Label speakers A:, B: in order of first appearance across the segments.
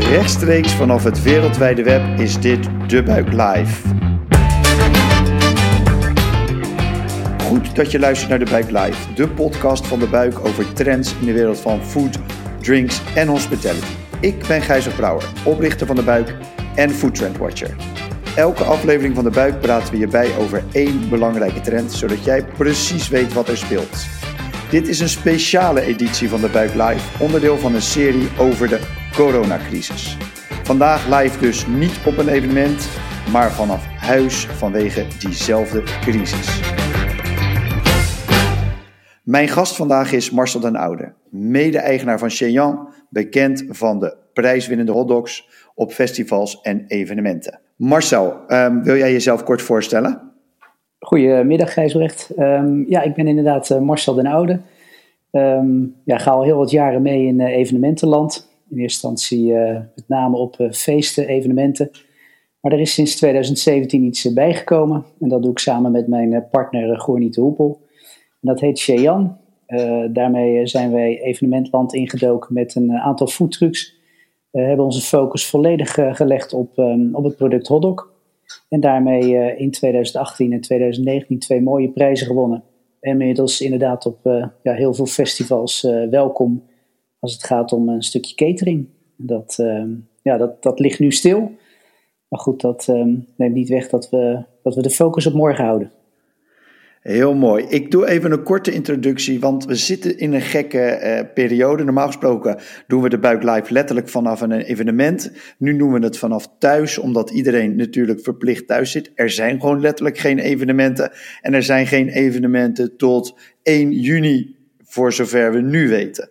A: Rechtstreeks vanaf het wereldwijde web is dit De Buik Live. Goed dat je luistert naar De Buik Live, de podcast van De Buik over trends in de wereld van food, drinks en hospitality. Ik ben Gijzer Brouwer, oprichter van De Buik en Food Trend Watcher. Elke aflevering van De Buik praten we hierbij over één belangrijke trend, zodat jij precies weet wat er speelt. Dit is een speciale editie van De Buik Live, onderdeel van een serie over de coronacrisis. Vandaag live dus niet op een evenement, maar vanaf huis vanwege diezelfde crisis. Mijn gast vandaag is Marcel den Oude, mede-eigenaar van Shenyang, bekend van de prijswinnende hotdogs op festivals en evenementen. Marcel, um, wil jij jezelf kort voorstellen?
B: Goedemiddag Gijsbrecht. Um, ja, ik ben inderdaad uh, Marcel den Oude. Um, ja, ga al heel wat jaren mee in uh, evenementenland. In eerste instantie uh, met name op feesten, evenementen. Maar er is sinds 2017 iets bijgekomen. En dat doe ik samen met mijn partner Goorniete Hoepel. En dat heet Sheyan. daarmee zijn wij evenementland ingedoken met een aantal foodtrucks. We hebben onze focus volledig gelegd op, um, op het product hotdog. En daarmee in 2018 en 2019 twee mooie prijzen gewonnen. En inmiddels inderdaad op ja, heel veel festivals welkom als het gaat om een stukje catering. Dat, ehm, ja, dat, dat ligt nu stil. Maar goed, dat um, neemt niet weg dat we, dat we de focus op morgen houden.
A: Heel mooi. Ik doe even een korte introductie, want we zitten in een gekke uh, periode. Normaal gesproken doen we de buik live letterlijk vanaf een evenement. Nu doen we het vanaf thuis, omdat iedereen natuurlijk verplicht thuis zit. Er zijn gewoon letterlijk geen evenementen. En er zijn geen evenementen tot 1 juni, voor zover we nu weten.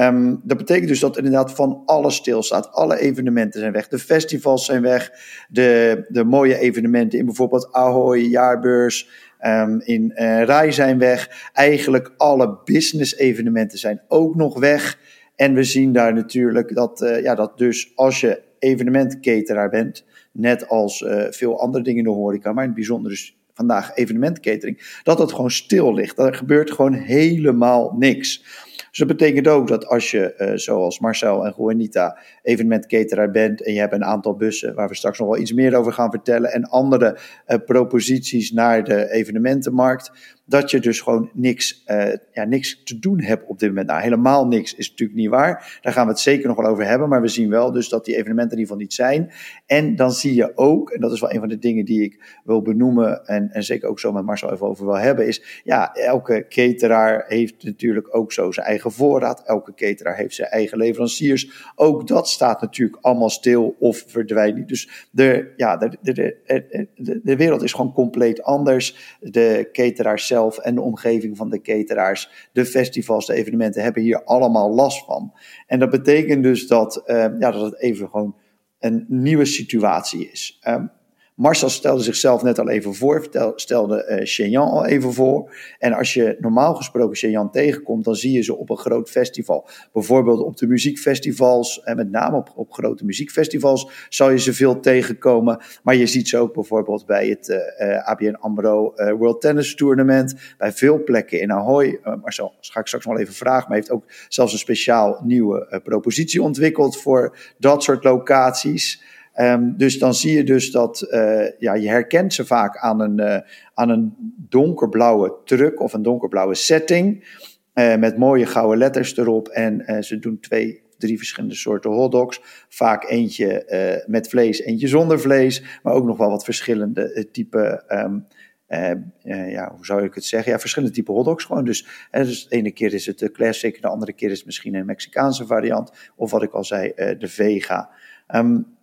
A: Um, dat betekent dus dat inderdaad van alles stilstaat. Alle evenementen zijn weg. De festivals zijn weg. De, de mooie evenementen in bijvoorbeeld Ahoy, Jaarbeurs. Um, in uh, Rai zijn weg. Eigenlijk alle business evenementen zijn ook nog weg. En we zien daar natuurlijk dat, uh, ja, dat dus als je evenementketeraar bent, net als uh, veel andere dingen in de horeca, maar in het bijzonder dus vandaag evenementketering, dat het gewoon stil ligt. Er gebeurt gewoon helemaal niks. Dus dat betekent ook dat als je, uh, zoals Marcel en Juanita, evenementketeraar bent en je hebt een aantal bussen, waar we straks nog wel iets meer over gaan vertellen, en andere uh, proposities naar de evenementenmarkt, dat je dus gewoon niks, uh, ja, niks te doen hebt op dit moment. Nou, helemaal niks is natuurlijk niet waar. Daar gaan we het zeker nog wel over hebben. Maar we zien wel dus dat die evenementen in ieder geval niet zijn. En dan zie je ook, en dat is wel een van de dingen die ik wil benoemen. En, en zeker ook zo met Marcel even over wil hebben. Is ja, elke cateraar heeft natuurlijk ook zo zijn eigen voorraad. Elke cateraar heeft zijn eigen leveranciers. Ook dat staat natuurlijk allemaal stil of verdwijnt niet. Dus de, ja, de, de, de, de, wereld is gewoon compleet anders. De cateraar zelf en de omgeving van de cateraars, de festivals, de evenementen hebben hier allemaal last van. En dat betekent dus dat, uh, ja, dat het even gewoon een nieuwe situatie is. Um, Marcel stelde zichzelf net al even voor, stelde uh, Shenyang al even voor. En als je normaal gesproken Shenyang tegenkomt, dan zie je ze op een groot festival. Bijvoorbeeld op de muziekfestivals, en met name op, op grote muziekfestivals, zal je ze veel tegenkomen. Maar je ziet ze ook bijvoorbeeld bij het uh, ABN AMRO World Tennis Tournament, bij veel plekken in Ahoy. Marcel, ga ik straks wel even vragen, maar heeft ook zelfs een speciaal nieuwe propositie ontwikkeld voor dat soort locaties. Um, dus dan zie je dus dat uh, ja, je herkent ze vaak aan een, uh, aan een donkerblauwe truck of een donkerblauwe setting. Uh, met mooie gouden letters erop. En ze doen twee, drie verschillende soorten hotdogs. Vaak eentje met vlees, eentje zonder vlees. Maar ook nog wel wat verschillende type. Um, uh, ja, hoe zou ik het zeggen? Ja, verschillende typen hotdogs gewoon. Dus, uh, dus de ene keer is het de classic, de andere keer is het misschien een Mexicaanse variant. Of wat ik al zei, de vega. Um,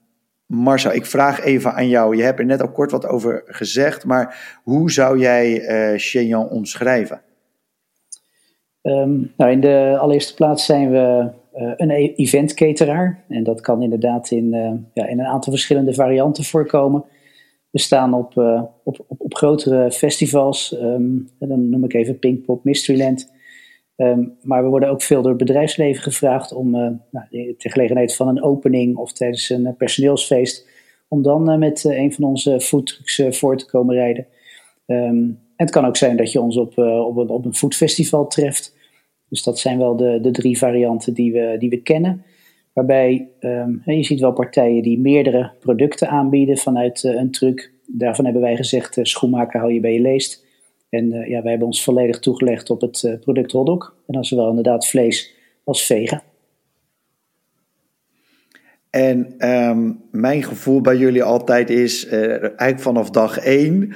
A: Marcel, ik vraag even aan jou. Je hebt er net al kort wat over gezegd, maar hoe zou jij uh, Shenyang omschrijven?
B: Um, nou, in de allereerste plaats zijn we uh, een e- event-cateraar. En dat kan inderdaad in, uh, ja, in een aantal verschillende varianten voorkomen. We staan op, op, op, op, grotere festivals. Um, dan noem ik even Pinkpop, Mysteryland. Um, maar we worden ook veel door het bedrijfsleven gevraagd om, uh, nou, ter gelegenheid van een opening of tijdens een uh, personeelsfeest, om dan uh, met een van onze foodtrucks voor te komen rijden. Um, het kan ook zijn dat je ons op, op, een, op een foodfestival treft. Dus dat zijn wel de, de drie varianten die we, die we kennen. Waarbij um, je ziet wel partijen die meerdere producten aanbieden vanuit een truc. Daarvan hebben wij gezegd, schoenmaker hou je bij je leest. En uh, ja, wij hebben ons volledig toegelegd op het product hotdog. En dan zowel inderdaad vlees als vega.
A: En um, mijn gevoel bij jullie altijd is, eigenlijk vanaf dag één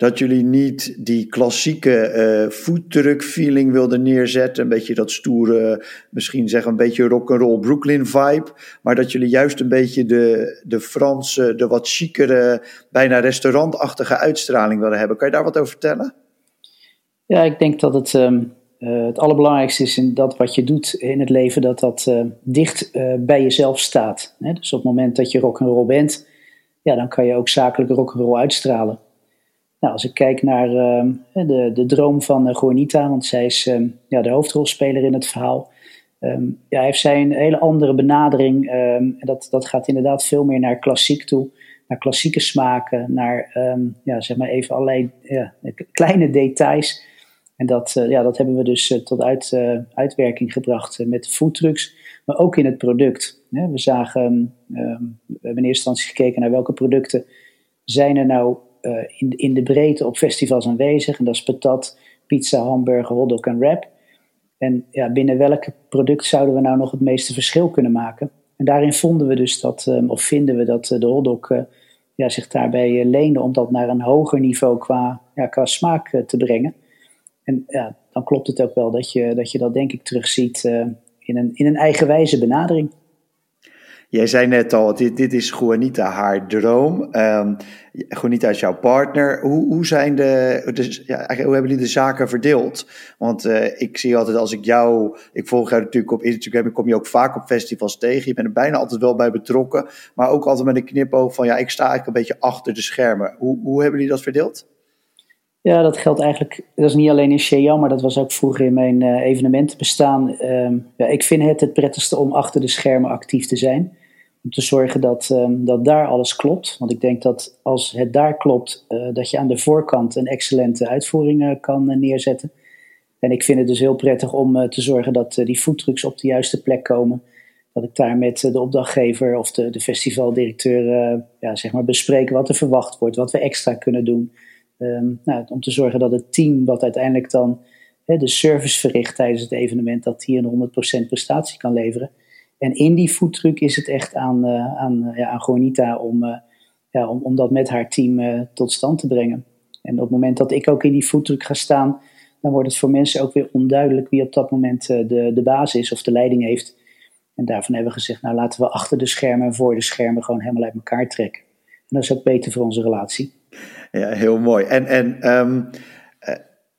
A: dat jullie niet die klassieke uh, foodtruck feeling wilden neerzetten. Een beetje dat stoere, misschien zeggen een beetje rock'n'roll Brooklyn vibe. Maar dat jullie juist een beetje de, de Franse, de wat chicere, bijna restaurantachtige uitstraling wilden hebben. Kan je daar wat over vertellen?
B: Ja, ik denk dat het, um, uh, het allerbelangrijkste is in dat wat je doet in het leven, dat dat uh, dicht bij jezelf staat. Hè? Dus op het moment dat je rock'n'roll bent, ja, dan kan je ook zakelijk rock'n'roll uitstralen. Nou, als ik kijk naar uh, de, de droom van Juanita, want zij is uh, ja, de hoofdrolspeler in het verhaal. Um, ja, heeft zij een hele andere benadering. Um, dat, dat gaat inderdaad veel meer naar klassiek toe. Naar klassieke smaken, naar ja, zeg maar even allerlei ja, kleine details. En dat, uh, ja, dat hebben we dus uh, tot uit, uh, uitwerking gebracht met foodtrucks, maar ook in het product. we zagen, we hebben in eerste instantie gekeken naar welke producten zijn er nou in, in de breedte op festivals aanwezig. En dat is patat, pizza, hamburger, hotdog en wrap. En ja, binnen welk product zouden we nou nog het meeste verschil kunnen maken? En daarin vonden we dus dat, um, of vinden we dat de hotdog ja, zich daarbij leende om dat naar een hoger niveau qua, ja, qua smaak te brengen. En ja, dan klopt het ook wel dat je dat, je dat denk ik terugziet in, een, in een eigenwijze benadering.
A: Jij zei net al, dit, is Juanita haar droom. Um, Juanita is jouw partner. Hoe, hoe, zijn de, dus, ja, hoe hebben jullie de zaken verdeeld? Want uh, ik zie altijd als ik jou, ik volg jou natuurlijk op Instagram, ik kom je ook vaak op festivals tegen. Je bent er bijna altijd wel bij betrokken, maar ook altijd met een knipoog van ja, ik sta eigenlijk een beetje achter de schermen. Hoe, hoe hebben jullie dat verdeeld?
B: Ja, dat geldt eigenlijk, dat is niet alleen in Shenyang, maar dat was ook vroeger in mijn uh, evenementenbestaan. Um, ja, ik vind het het prettigste om achter de schermen actief te zijn om te zorgen dat, um, dat daar alles klopt. Want ik denk dat als het daar klopt, uh, dat je aan de voorkant een excellente uitvoering uh, kan neerzetten. En ik vind het dus heel prettig om te zorgen dat die foodtrucks op de juiste plek komen. Dat ik daar met de opdrachtgever of de, de festivaldirecteur ja, zeg maar bespreek wat er verwacht wordt, wat we extra kunnen doen. Um, nou, om te zorgen dat het team wat uiteindelijk dan de service verricht tijdens het evenement, dat die een 100% prestatie kan leveren. En in die foodtruck is het echt aan, uh, aan, ja, aan Juanita om, uh, ja, om, om dat met haar team tot stand te brengen. En op het moment dat ik ook in die foodtruck ga staan, dan wordt het voor mensen ook weer onduidelijk wie op dat moment de, de baas is of de leiding heeft. En daarvan hebben we gezegd, nou laten we achter de schermen en voor de schermen gewoon helemaal uit elkaar trekken. En dat is ook beter voor onze relatie.
A: Ja, heel mooi. En, en um,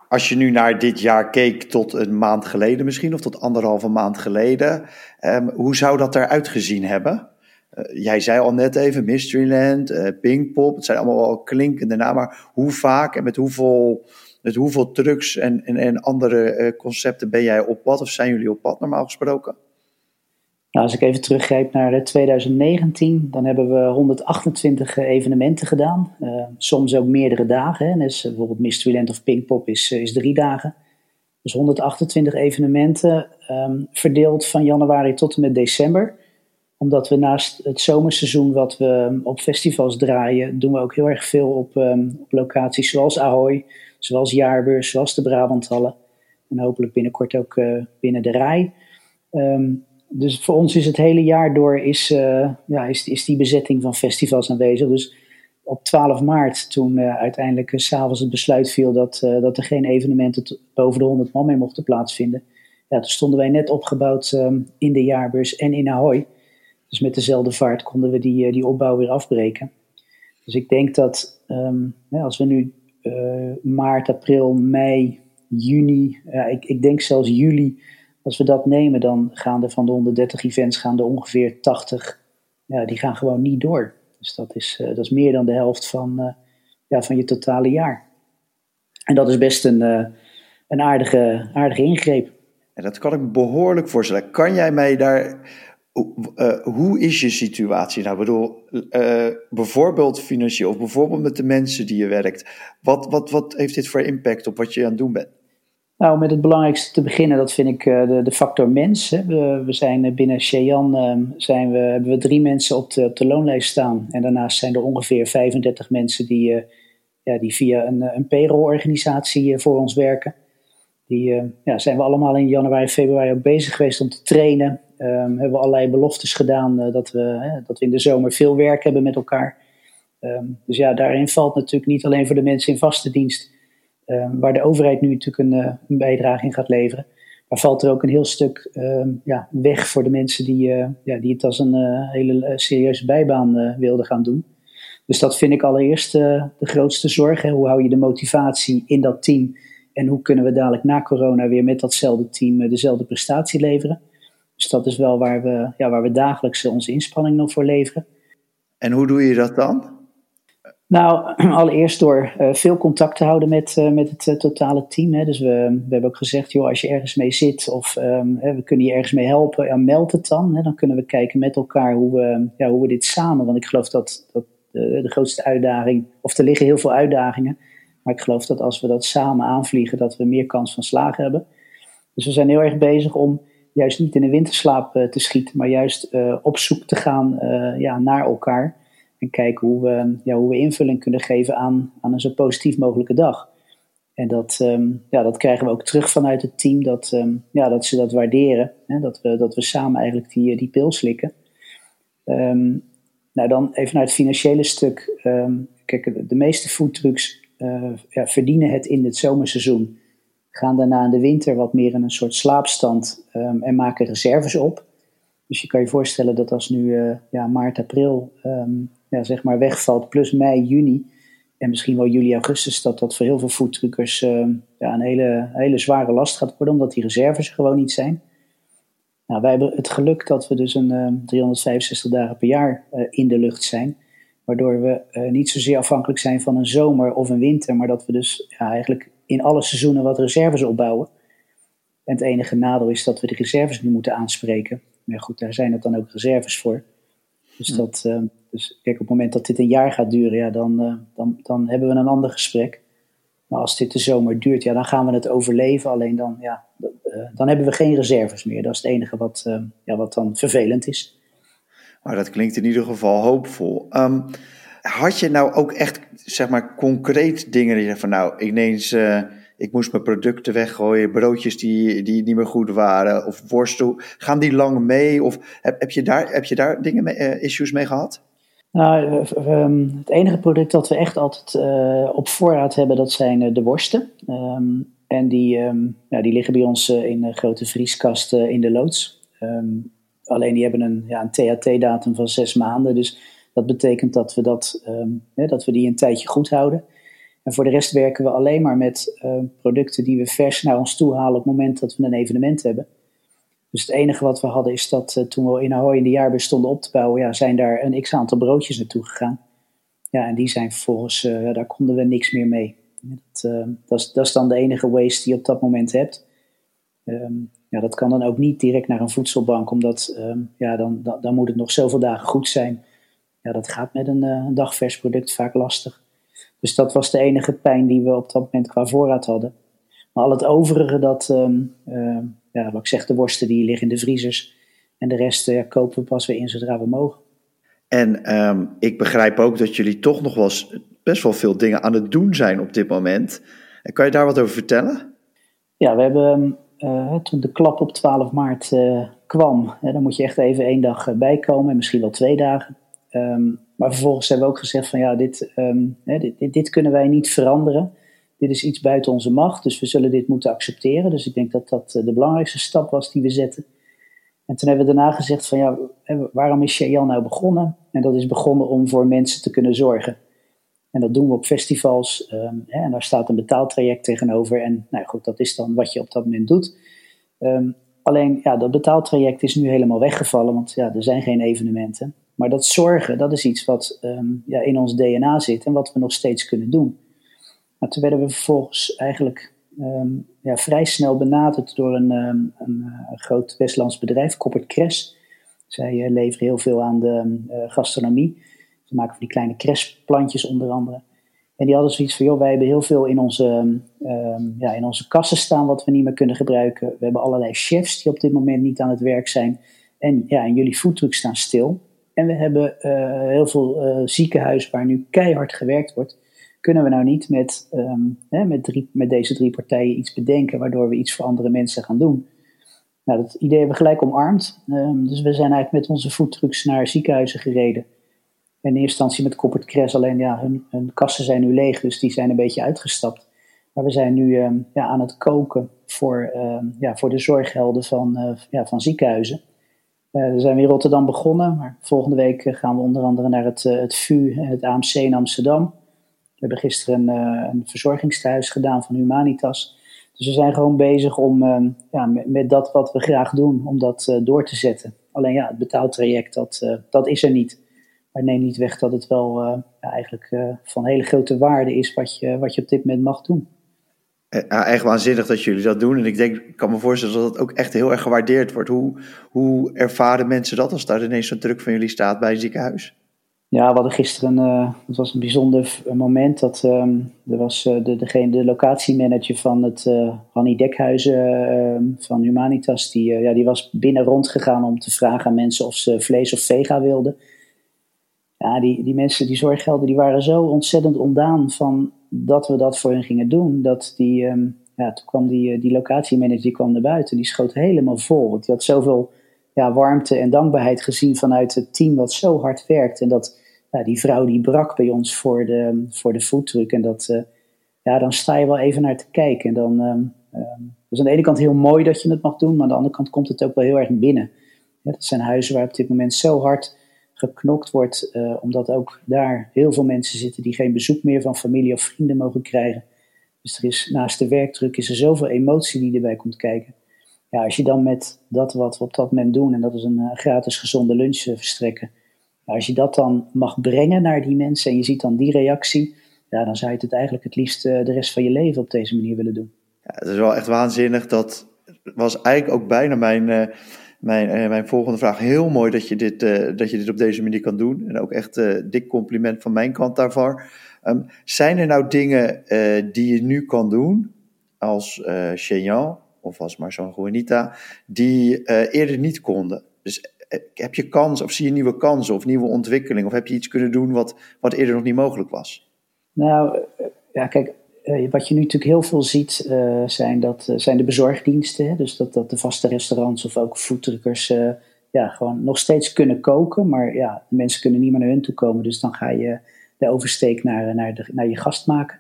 A: als je nu naar dit jaar keek tot een maand geleden misschien, of tot anderhalve maand geleden, um, hoe zou dat eruit gezien hebben? Uh, jij zei al net even Mysteryland, uh, Pinkpop, het zijn allemaal wel klinkende namen, maar hoe vaak en met hoeveel, met hoeveel trucks en, en, en andere concepten ben jij op pad of zijn jullie op pad normaal gesproken?
B: Nou, als ik even teruggrijp naar 2019, dan hebben we 128 evenementen gedaan. Uh, soms ook meerdere dagen. Hè. Dus bijvoorbeeld Mysteryland of Pinkpop is, is drie dagen. Dus 128 evenementen, um, verdeeld van januari tot en met december. Omdat we naast het zomerseizoen wat we op festivals draaien, doen we ook heel erg veel op, um, op locaties zoals Ahoy, zoals Jaarbeurs, zoals de Brabanthallen. En hopelijk binnenkort ook binnen de Rij. Dus voor ons is het hele jaar door is, uh, ja, is, is die bezetting van festivals aanwezig. Dus op 12 maart, toen uh, uiteindelijk uh, s'avonds het besluit viel dat, dat er geen evenementen boven de 100 man meer mochten plaatsvinden. Ja, toen stonden wij net opgebouwd um, in de jaarbeurs en in Ahoy. Dus met dezelfde vaart konden we die, die opbouw weer afbreken. Dus ik denk dat ja, als we nu maart, april, mei, juni, ik, ik denk zelfs juli als we dat nemen, dan gaan er van de 130 events gaan er ongeveer 80, ja, die gaan gewoon niet door. Dus dat is, uh, dat is meer dan de helft van, uh, ja, van je totale jaar. En dat is best een, uh, een aardige, aardige ingreep.
A: En dat kan ik behoorlijk voorstellen. Kan jij mij daar. hoe is je situatie? Nou, bedoel, bijvoorbeeld financieel, of bijvoorbeeld met de mensen die je werkt. Wat, wat, wat heeft dit voor impact op wat je aan het doen bent?
B: Nou, met het belangrijkste te beginnen, dat vind ik de, de factor mens. We, we, zijn binnen Cheyenne ehm, zijn we, hebben we drie mensen op de, op de loonlijst staan. En daarnaast zijn er ongeveer 35 mensen die, ja, die via een, een payroll-organisatie voor ons werken. Die ja, zijn we allemaal in januari, februari ook bezig geweest om te trainen. Um, hebben we allerlei beloftes gedaan dat, we, dat we in de zomer veel werk hebben met elkaar. Ehm, dus ja, daarin valt natuurlijk niet alleen voor de mensen in vaste dienst, ehm, waar de overheid nu natuurlijk een, uh, een, bijdrage in gaat leveren, maar valt er ook een heel stuk ehm, ja, weg voor de mensen die, uh, ja, die het als een uh, hele serieuze bijbaan wilden gaan doen. Dus dat vind ik allereerst de grootste zorg. Hoe hou je de motivatie in dat team en hoe kunnen we dadelijk na corona weer met datzelfde team dezelfde prestatie leveren? Dus dat is wel waar we, ja, waar we dagelijks onze inspanning nog voor leveren.
A: En hoe doe je dat dan?
B: Nou, allereerst door uh, veel contact te houden met, uh, met het uh, totale team. Hè. Dus we, we hebben ook gezegd, joh, als je ergens mee zit of um, hè, we kunnen je ergens mee helpen, meld het dan. Hè. Dan kunnen we kijken met elkaar hoe we, ja, hoe we dit samen, want ik geloof dat, dat de, de grootste uitdaging, of er liggen heel veel uitdagingen, maar ik geloof dat als we dat samen aanvliegen, dat we meer kans van slagen hebben. Dus we zijn heel erg bezig om juist niet in de winterslaap te schieten, maar juist op zoek te gaan ja, naar elkaar. En kijken hoe we, ja, hoe we invulling kunnen geven aan, aan een zo positief mogelijke dag. En dat, um, ja, dat krijgen we ook terug vanuit het team, dat, um, ja, dat ze dat waarderen. Hè, dat, we, dat we samen eigenlijk die, die pil slikken. Um, nou, dan even naar het financiële stuk. kijk, de meeste foodtrucks uh, ja, verdienen het in het zomerseizoen. Gaan daarna in de winter wat meer in een soort slaapstand en maken reserves op. Dus je kan je voorstellen dat als nu uh, ja, maart, april ja, zeg maar wegvalt, plus mei, juni en misschien wel juli, augustus, dat dat voor heel veel foodtruckers uh, ja, een hele, hele zware last gaat worden, omdat die reserves er gewoon niet zijn. Nou, wij hebben het geluk dat we dus een uh, ehm, 365 dagen per jaar uh, in de lucht zijn, waardoor we eh, niet zozeer afhankelijk zijn van een zomer of een winter, maar dat we dus ja, eigenlijk in alle seizoenen wat reserves opbouwen. En het enige nadeel is dat we de reserves nu moeten aanspreken. Maar goed, daar zijn het dan ook reserves voor. Dus dat, ehm, dus kijk, op het moment dat dit een jaar gaat duren, ja, dan, uh, dan, dan hebben we een ander gesprek. Maar als dit de zomer duurt, ja, dan gaan we het overleven. Alleen dan, ja, uh, dan hebben we geen reserves meer. Dat is het enige wat, ja, wat dan vervelend is.
A: Maar dat klinkt in ieder geval hoopvol. Um, had je nou ook echt, zeg maar, concreet dingen die je van, nou, ineens ik moest mijn producten weggooien, broodjes die, die niet meer goed waren, of worstel. Gaan die lang mee? Of heb, heb, je, daar, heb je daar dingen mee, issues mee gehad?
B: Nou, um, het enige product dat we echt altijd uh, op voorraad hebben, dat zijn de worsten. Um, en die, um, ja, die liggen bij ons in grote vrieskasten in de loods. alleen die hebben een, ja, een THT-datum van zes maanden. Dus dat betekent dat we, dat, dat we die een tijdje goed houden. En voor de rest werken we alleen maar met producten die we vers naar ons toe halen op het moment dat we een evenement hebben. Dus het enige wat we hadden is dat uh, toen we in Ahoy in de jaarbus stonden op te bouwen, ja, zijn daar een x aantal broodjes naartoe gegaan. Ja, en die zijn vervolgens, uh, daar konden we niks meer mee. Dat, dat, is, dat is dan de enige waste die je op dat moment hebt. Um, ja, dat kan dan ook niet direct naar een voedselbank, omdat um, ja, dan, dan, dan, moet het nog zoveel dagen goed zijn. Ja, dat gaat met een, een dagvers product vaak lastig. Dus dat was de enige pijn die we op dat moment qua voorraad hadden. Maar al het overige, dat, um, ja, wat ik zeg, de worsten die liggen in de vriezers. En de rest ja, kopen we pas weer in zodra we mogen.
A: En um, ik begrijp ook dat jullie toch nog wel eens best wel veel dingen aan het doen zijn op dit moment. En kan je daar wat over vertellen?
B: Ja, we hebben uh, toen de klap op 12 maart uh, kwam, hè, dan moet je echt even één dag bijkomen en misschien wel twee dagen. Um, maar vervolgens hebben we ook gezegd van ja, dit, um, hè, dit, dit, kunnen wij niet veranderen dit is iets buiten onze macht, dus we zullen dit moeten accepteren. Dus ik denk dat dat eh, de belangrijkste stap was die we zetten. En toen hebben we daarna gezegd van ja, waarom is Cheyenne nou begonnen? En dat is begonnen om voor mensen te kunnen zorgen. En dat doen we op festivals. Um, hè, en daar staat een betaaltraject tegenover. En nou goed, dat is dan wat je op dat moment doet. Alleen, ja, dat betaaltraject is nu helemaal weggevallen, want ja, er zijn geen evenementen. Maar dat zorgen, dat is iets wat um, ja, in ons DNA zit en wat we nog steeds kunnen doen. Maar toen werden we vervolgens eigenlijk um, ja, vrij snel benaderd door een, um, een, een, groot Westlands bedrijf, Koppert Kres. Zij uh, leveren heel veel aan de uh, gastronomie. Ze maken van die kleine cresplantjes onder andere. En die hadden zoiets van, joh, wij hebben heel veel in onze, ja, in onze kassen staan wat we niet meer kunnen gebruiken. We hebben allerlei chefs die op dit moment niet aan het werk zijn. En ja, jullie foodtrucks staan stil. En we hebben uh, heel veel uh, ziekenhuizen waar nu keihard gewerkt wordt. Kunnen we nou niet met, um, hè, met, drie, met deze drie partijen iets bedenken waardoor we iets voor andere mensen gaan doen? Nou, dat idee hebben we gelijk omarmd. Um, dus we zijn eigenlijk met onze foodtrucks naar ziekenhuizen gereden. In eerste instantie met Corporate Crash, alleen ja, hun, hun kassen zijn nu leeg, dus die zijn een beetje uitgestapt. Maar we zijn nu um, ja, aan het koken voor, ja, voor de zorghelden van, uh, ja, van ziekenhuizen. Uh, we zijn weer in Rotterdam begonnen, maar volgende week eh, gaan we onder andere naar het, uh, het VU en het AMC in Amsterdam. We hebben gisteren een, een verzorgingstehuis gedaan van Humanitas. Dus we zijn gewoon bezig om ehm, ja, met, met, dat wat we graag doen, om dat door te zetten. Alleen ja, het betaaltraject, dat, dat is er niet. Maar neem niet weg dat het wel ja, eigenlijk van hele grote waarde is wat je, wat je op dit moment mag doen.
A: Echt waanzinnig dat jullie dat doen. En ik denk, ik kan me voorstellen dat het ook echt heel erg gewaardeerd wordt. Hoe, hoe ervaren mensen dat als daar ineens zo'n druk van jullie staat bij een ziekenhuis?
B: Ja, we hadden gisteren, uh, was een bijzonder moment. Dat, um, er was uh, de, degene, de locatiemanager van het uh, Dekhuizen van Humanitas. Die, ja, die was binnen rondgegaan om te vragen aan mensen of ze vlees of vega wilden. Ja, die, die mensen, die zorggelden, die waren zo ontzettend ontdaan van dat we dat voor hen gingen doen, dat die, um, ja, toen kwam die, eh, die locatiemanager die kwam naar buiten, die schoot helemaal vol. Want die had zoveel ja, warmte en dankbaarheid gezien vanuit het team wat zo hard werkt. En dat ja, die vrouw die brak bij ons voor de, voor de foodtruck. En dat, uh, ja, dan sta je wel even naar te kijken. En dan, dus aan de ene kant heel mooi dat je het mag doen, maar aan de andere kant komt het ook wel heel erg binnen. Dat zijn huizen waar op dit moment zo hard geknokt wordt, uh, omdat ook daar heel veel mensen zitten die geen bezoek meer van familie of vrienden mogen krijgen. Dus er is, naast de werkdruk is er zoveel emotie die erbij komt kijken. Ja, als je dan met dat wat we op dat moment doen, en dat is een uh, gratis gezonde lunch uh, verstrekken, als je dat dan mag brengen naar die mensen en je ziet dan die reactie, ja, dan zou je het eigenlijk het liefst de rest van je leven op deze manier willen doen.
A: Ja, het is wel echt waanzinnig. Dat was eigenlijk ook bijna mijn mijn, uh, mijn volgende vraag. Heel mooi dat je dit, uh, dat je dit op deze manier kan doen. En ook echt uh, dik compliment van mijn kant daarvoor. Um, zijn er nou dingen die je nu kan doen als uh, Cheyenne of als Marcel Juanita, die eerder niet konden? Dus heb je kans of zie je nieuwe kansen of nieuwe ontwikkeling? Of heb je iets kunnen doen wat, wat eerder nog niet mogelijk was?
B: Nou, ja, kijk, wat je nu natuurlijk heel veel ziet, uh, zijn, dat, uh, zijn de bezorgdiensten. Hè? Dus dat, dat de vaste restaurants of ook foodtruckers ja, gewoon nog steeds kunnen koken. Maar ja, de mensen kunnen niet meer naar hun toe komen. Dus dan ga je de oversteek naar, naar, de, naar je gast maken.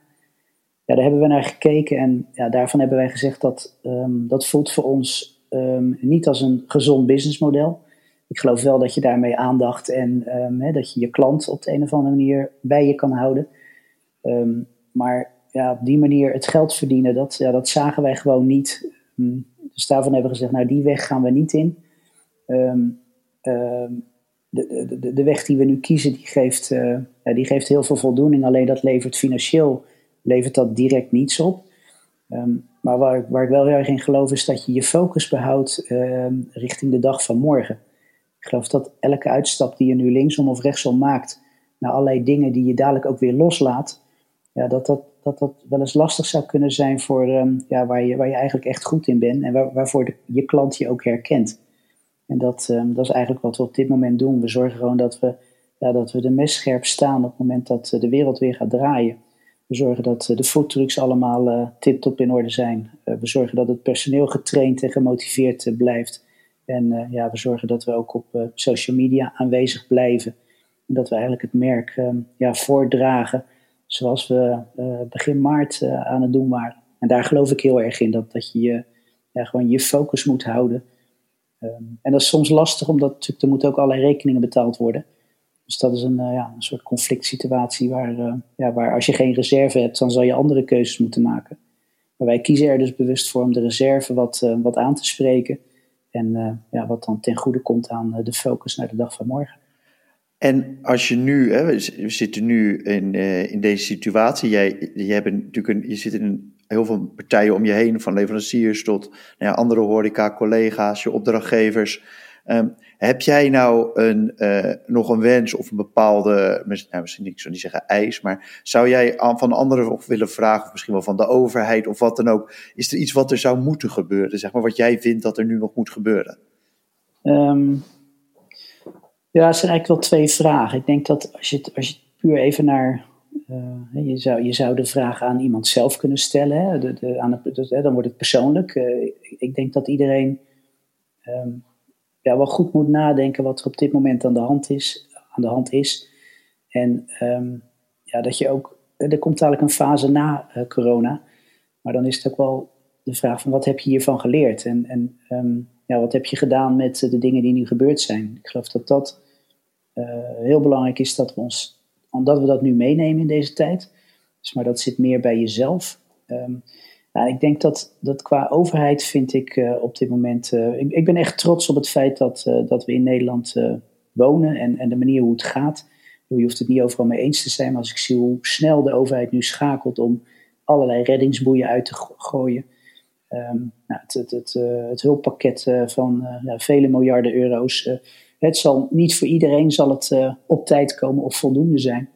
B: Ja, daar hebben we naar gekeken. En ja, daarvan hebben wij gezegd dat um, dat voelt voor ons um, niet als een gezond businessmodel. Ik geloof wel dat je daarmee aandacht en hè, dat je je klant op de een of andere manier bij je kan houden. maar ja, op die manier het geld verdienen, dat, ja, dat zagen wij gewoon niet. Hm, dus daarvan hebben we gezegd, nou die weg gaan we niet in. Um, de, de, de weg die we nu kiezen, die geeft, uh, ja, die geeft heel veel voldoening. Alleen dat levert financieel, levert dat direct niets op. Um, maar waar, waar ik wel heel erg in geloof is dat je je focus behoudt richting de dag van morgen. Ik geloof dat elke uitstap die je nu linksom of rechtsom maakt, naar allerlei dingen die je dadelijk ook weer loslaat, ja, dat, dat, dat dat wel eens lastig zou kunnen zijn voor um, ja, waar, je, waar je eigenlijk echt goed in bent en waar, waarvoor je klant je ook herkent. En dat, um, dat is eigenlijk wat we op dit moment doen. We zorgen gewoon dat we, ja, dat we de mes scherp staan op het moment dat uh, de wereld weer gaat draaien. We zorgen dat uh, de foodtrucks allemaal uh, tip-top in orde zijn. we zorgen dat het personeel getraind en gemotiveerd blijft. En ja, we zorgen dat we ook op social media aanwezig blijven. En dat we eigenlijk het merk um, ja, voordragen zoals we uh, begin maart uh, aan het doen waren. En daar geloof ik heel erg in, dat, dat je gewoon je focus moet houden. Um, en dat is soms lastig, omdat er moeten ook allerlei rekeningen betaald worden. Dus dat is een, uh, ja, een soort conflict situatie waar, ja, waar als je geen reserve hebt, dan zal je andere keuzes moeten maken. Maar wij kiezen er dus bewust voor om de reserve wat, wat aan te spreken. En ja, wat dan ten goede komt aan de focus naar de dag van morgen.
A: En als je nu, hè, we zitten nu in, uh, in deze situatie, jij, je, hebt natuurlijk een, je zit in heel veel partijen om je heen, van leveranciers tot nou ja, andere horeca, collega's, je opdrachtgevers. Ehm, heb jij nou een, uh, nog een wens of een bepaalde, nou, misschien ik zou niet zeggen eis, maar zou jij van anderen of willen vragen, of misschien wel van de overheid of wat dan ook, is er iets wat er zou moeten gebeuren, zeg maar, wat jij vindt dat er nu nog moet gebeuren?
B: Um, ja, het zijn eigenlijk wel twee vragen. Ik denk dat als je het, als je puur even naar uh, je, zou, je zou de vraag aan iemand zelf kunnen stellen. Hè? De, de, aan de, dan wordt het persoonlijk. Uh, ik denk dat iedereen um, ja, wel goed moet nadenken wat er op dit moment aan de hand is. Aan de hand is. En um, ja, dat je ook. Er komt dadelijk een fase na uh, corona. Maar dan is het ook wel de vraag van wat heb je hiervan geleerd? En, en um, ja, wat heb je gedaan met de dingen die nu gebeurd zijn? Ik geloof dat dat heel belangrijk is dat we ons omdat we dat nu meenemen in deze tijd. Dus, maar dat zit meer bij jezelf. Um, ik denk dat, dat qua overheid vind ik uh, op dit moment. Ik, ik, ben echt trots op het feit dat, dat we in Nederland wonen en, en de manier hoe het gaat. Je hoeft het niet overal mee eens te zijn, maar als ik zie hoe snel de overheid nu schakelt om allerlei reddingsboeien uit te gooien. Um, nou, het, het, het, het, hulppakket van ja, vele miljarden euro's het zal niet voor iedereen zal het op tijd komen of voldoende zijn.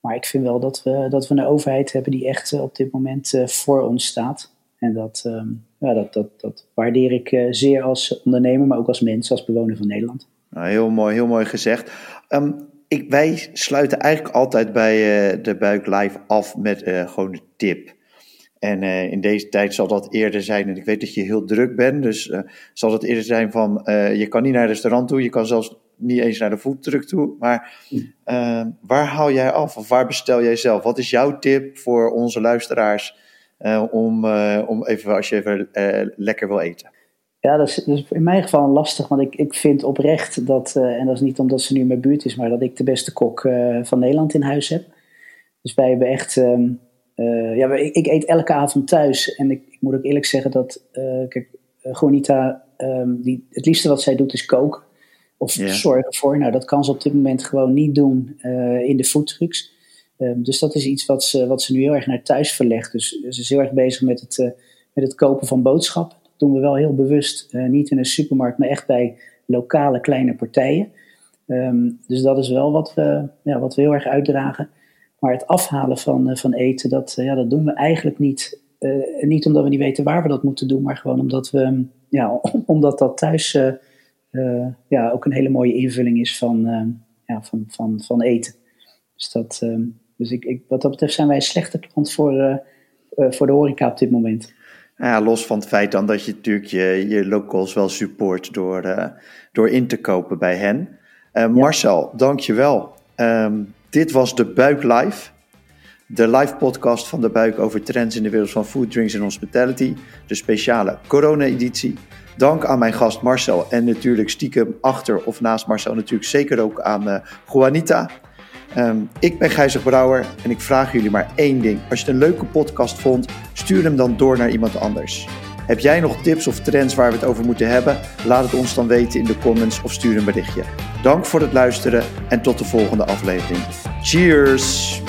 B: Maar ik vind wel dat we, dat we een overheid hebben die echt op dit moment voor ons staat. En dat, um, ja, dat, dat, dat waardeer ik zeer als ondernemer, maar ook als mens, als bewoner van Nederland.
A: Nou, heel mooi, heel mooi gezegd. Um, ik, wij sluiten eigenlijk altijd bij de Buik Live af met gewoon een tip. En uh, in deze tijd zal dat eerder zijn, en ik weet dat je heel druk bent, dus uh, zal het eerder zijn van uh, je kan niet naar het restaurant toe, je kan zelfs niet eens naar de foodtruck toe. Maar waar haal jij af of waar bestel jij zelf? Wat is jouw tip voor onze luisteraars om, om even, als je even lekker wil eten?
B: Ja, dat is, dat in mijn geval lastig, want ik, ik vind oprecht dat, en dat is niet omdat ze nu in mijn buurt is, maar dat ik de beste kok van Nederland in huis heb. Dus wij hebben echt. Um, uh, ja, ik, ik, eet elke avond thuis. En ik, ik moet ook eerlijk zeggen dat, uh, kijk, uh, Juanita, um, die, het liefste wat zij doet is koken. Of yeah. zorgen voor. Nou, dat kan ze op dit moment gewoon niet doen in de foodtrucks. Um, dus dat is iets wat ze, wat ze nu heel erg naar thuis verlegt. Dus ze is heel erg bezig met het, met het kopen van boodschappen. Dat doen we wel heel bewust. niet in een supermarkt, maar echt bij lokale kleine partijen. Um, dus dat is wel wat we, ja, wat we heel erg uitdragen. Maar het afhalen van, eh, van eten, dat, eh, ja, dat doen we eigenlijk niet. Uh, niet omdat we niet weten waar we dat moeten doen, maar gewoon omdat, we, ja, omdat dat thuis uh, ja, ook een hele mooie invulling is van, ja, van, van, van eten. Dus, dat, dus ik, ik, wat dat betreft zijn wij een slechte klant voor, voor de horeca op dit moment.
A: Ja, los van het feit dan dat je natuurlijk je, je locals wel support door, door in te kopen bij hen. Marcel, dank je wel. Um, dit was de Buik Live. De live podcast van de Buik over trends in de wereld van food, drinks en hospitality. De speciale corona-editie. Dank aan mijn gast Marcel en natuurlijk stiekem achter of naast Marcel natuurlijk zeker ook aan uh, Juanita. Um, ik ben Gijzer Brouwer en ik vraag jullie maar één ding. Als je het een leuke podcast vond, stuur hem dan door naar iemand anders. Heb jij nog tips of trends waar we het over moeten hebben? Laat het ons dan weten in de comments of stuur een berichtje. Dank voor het luisteren en tot de volgende aflevering. Cheers!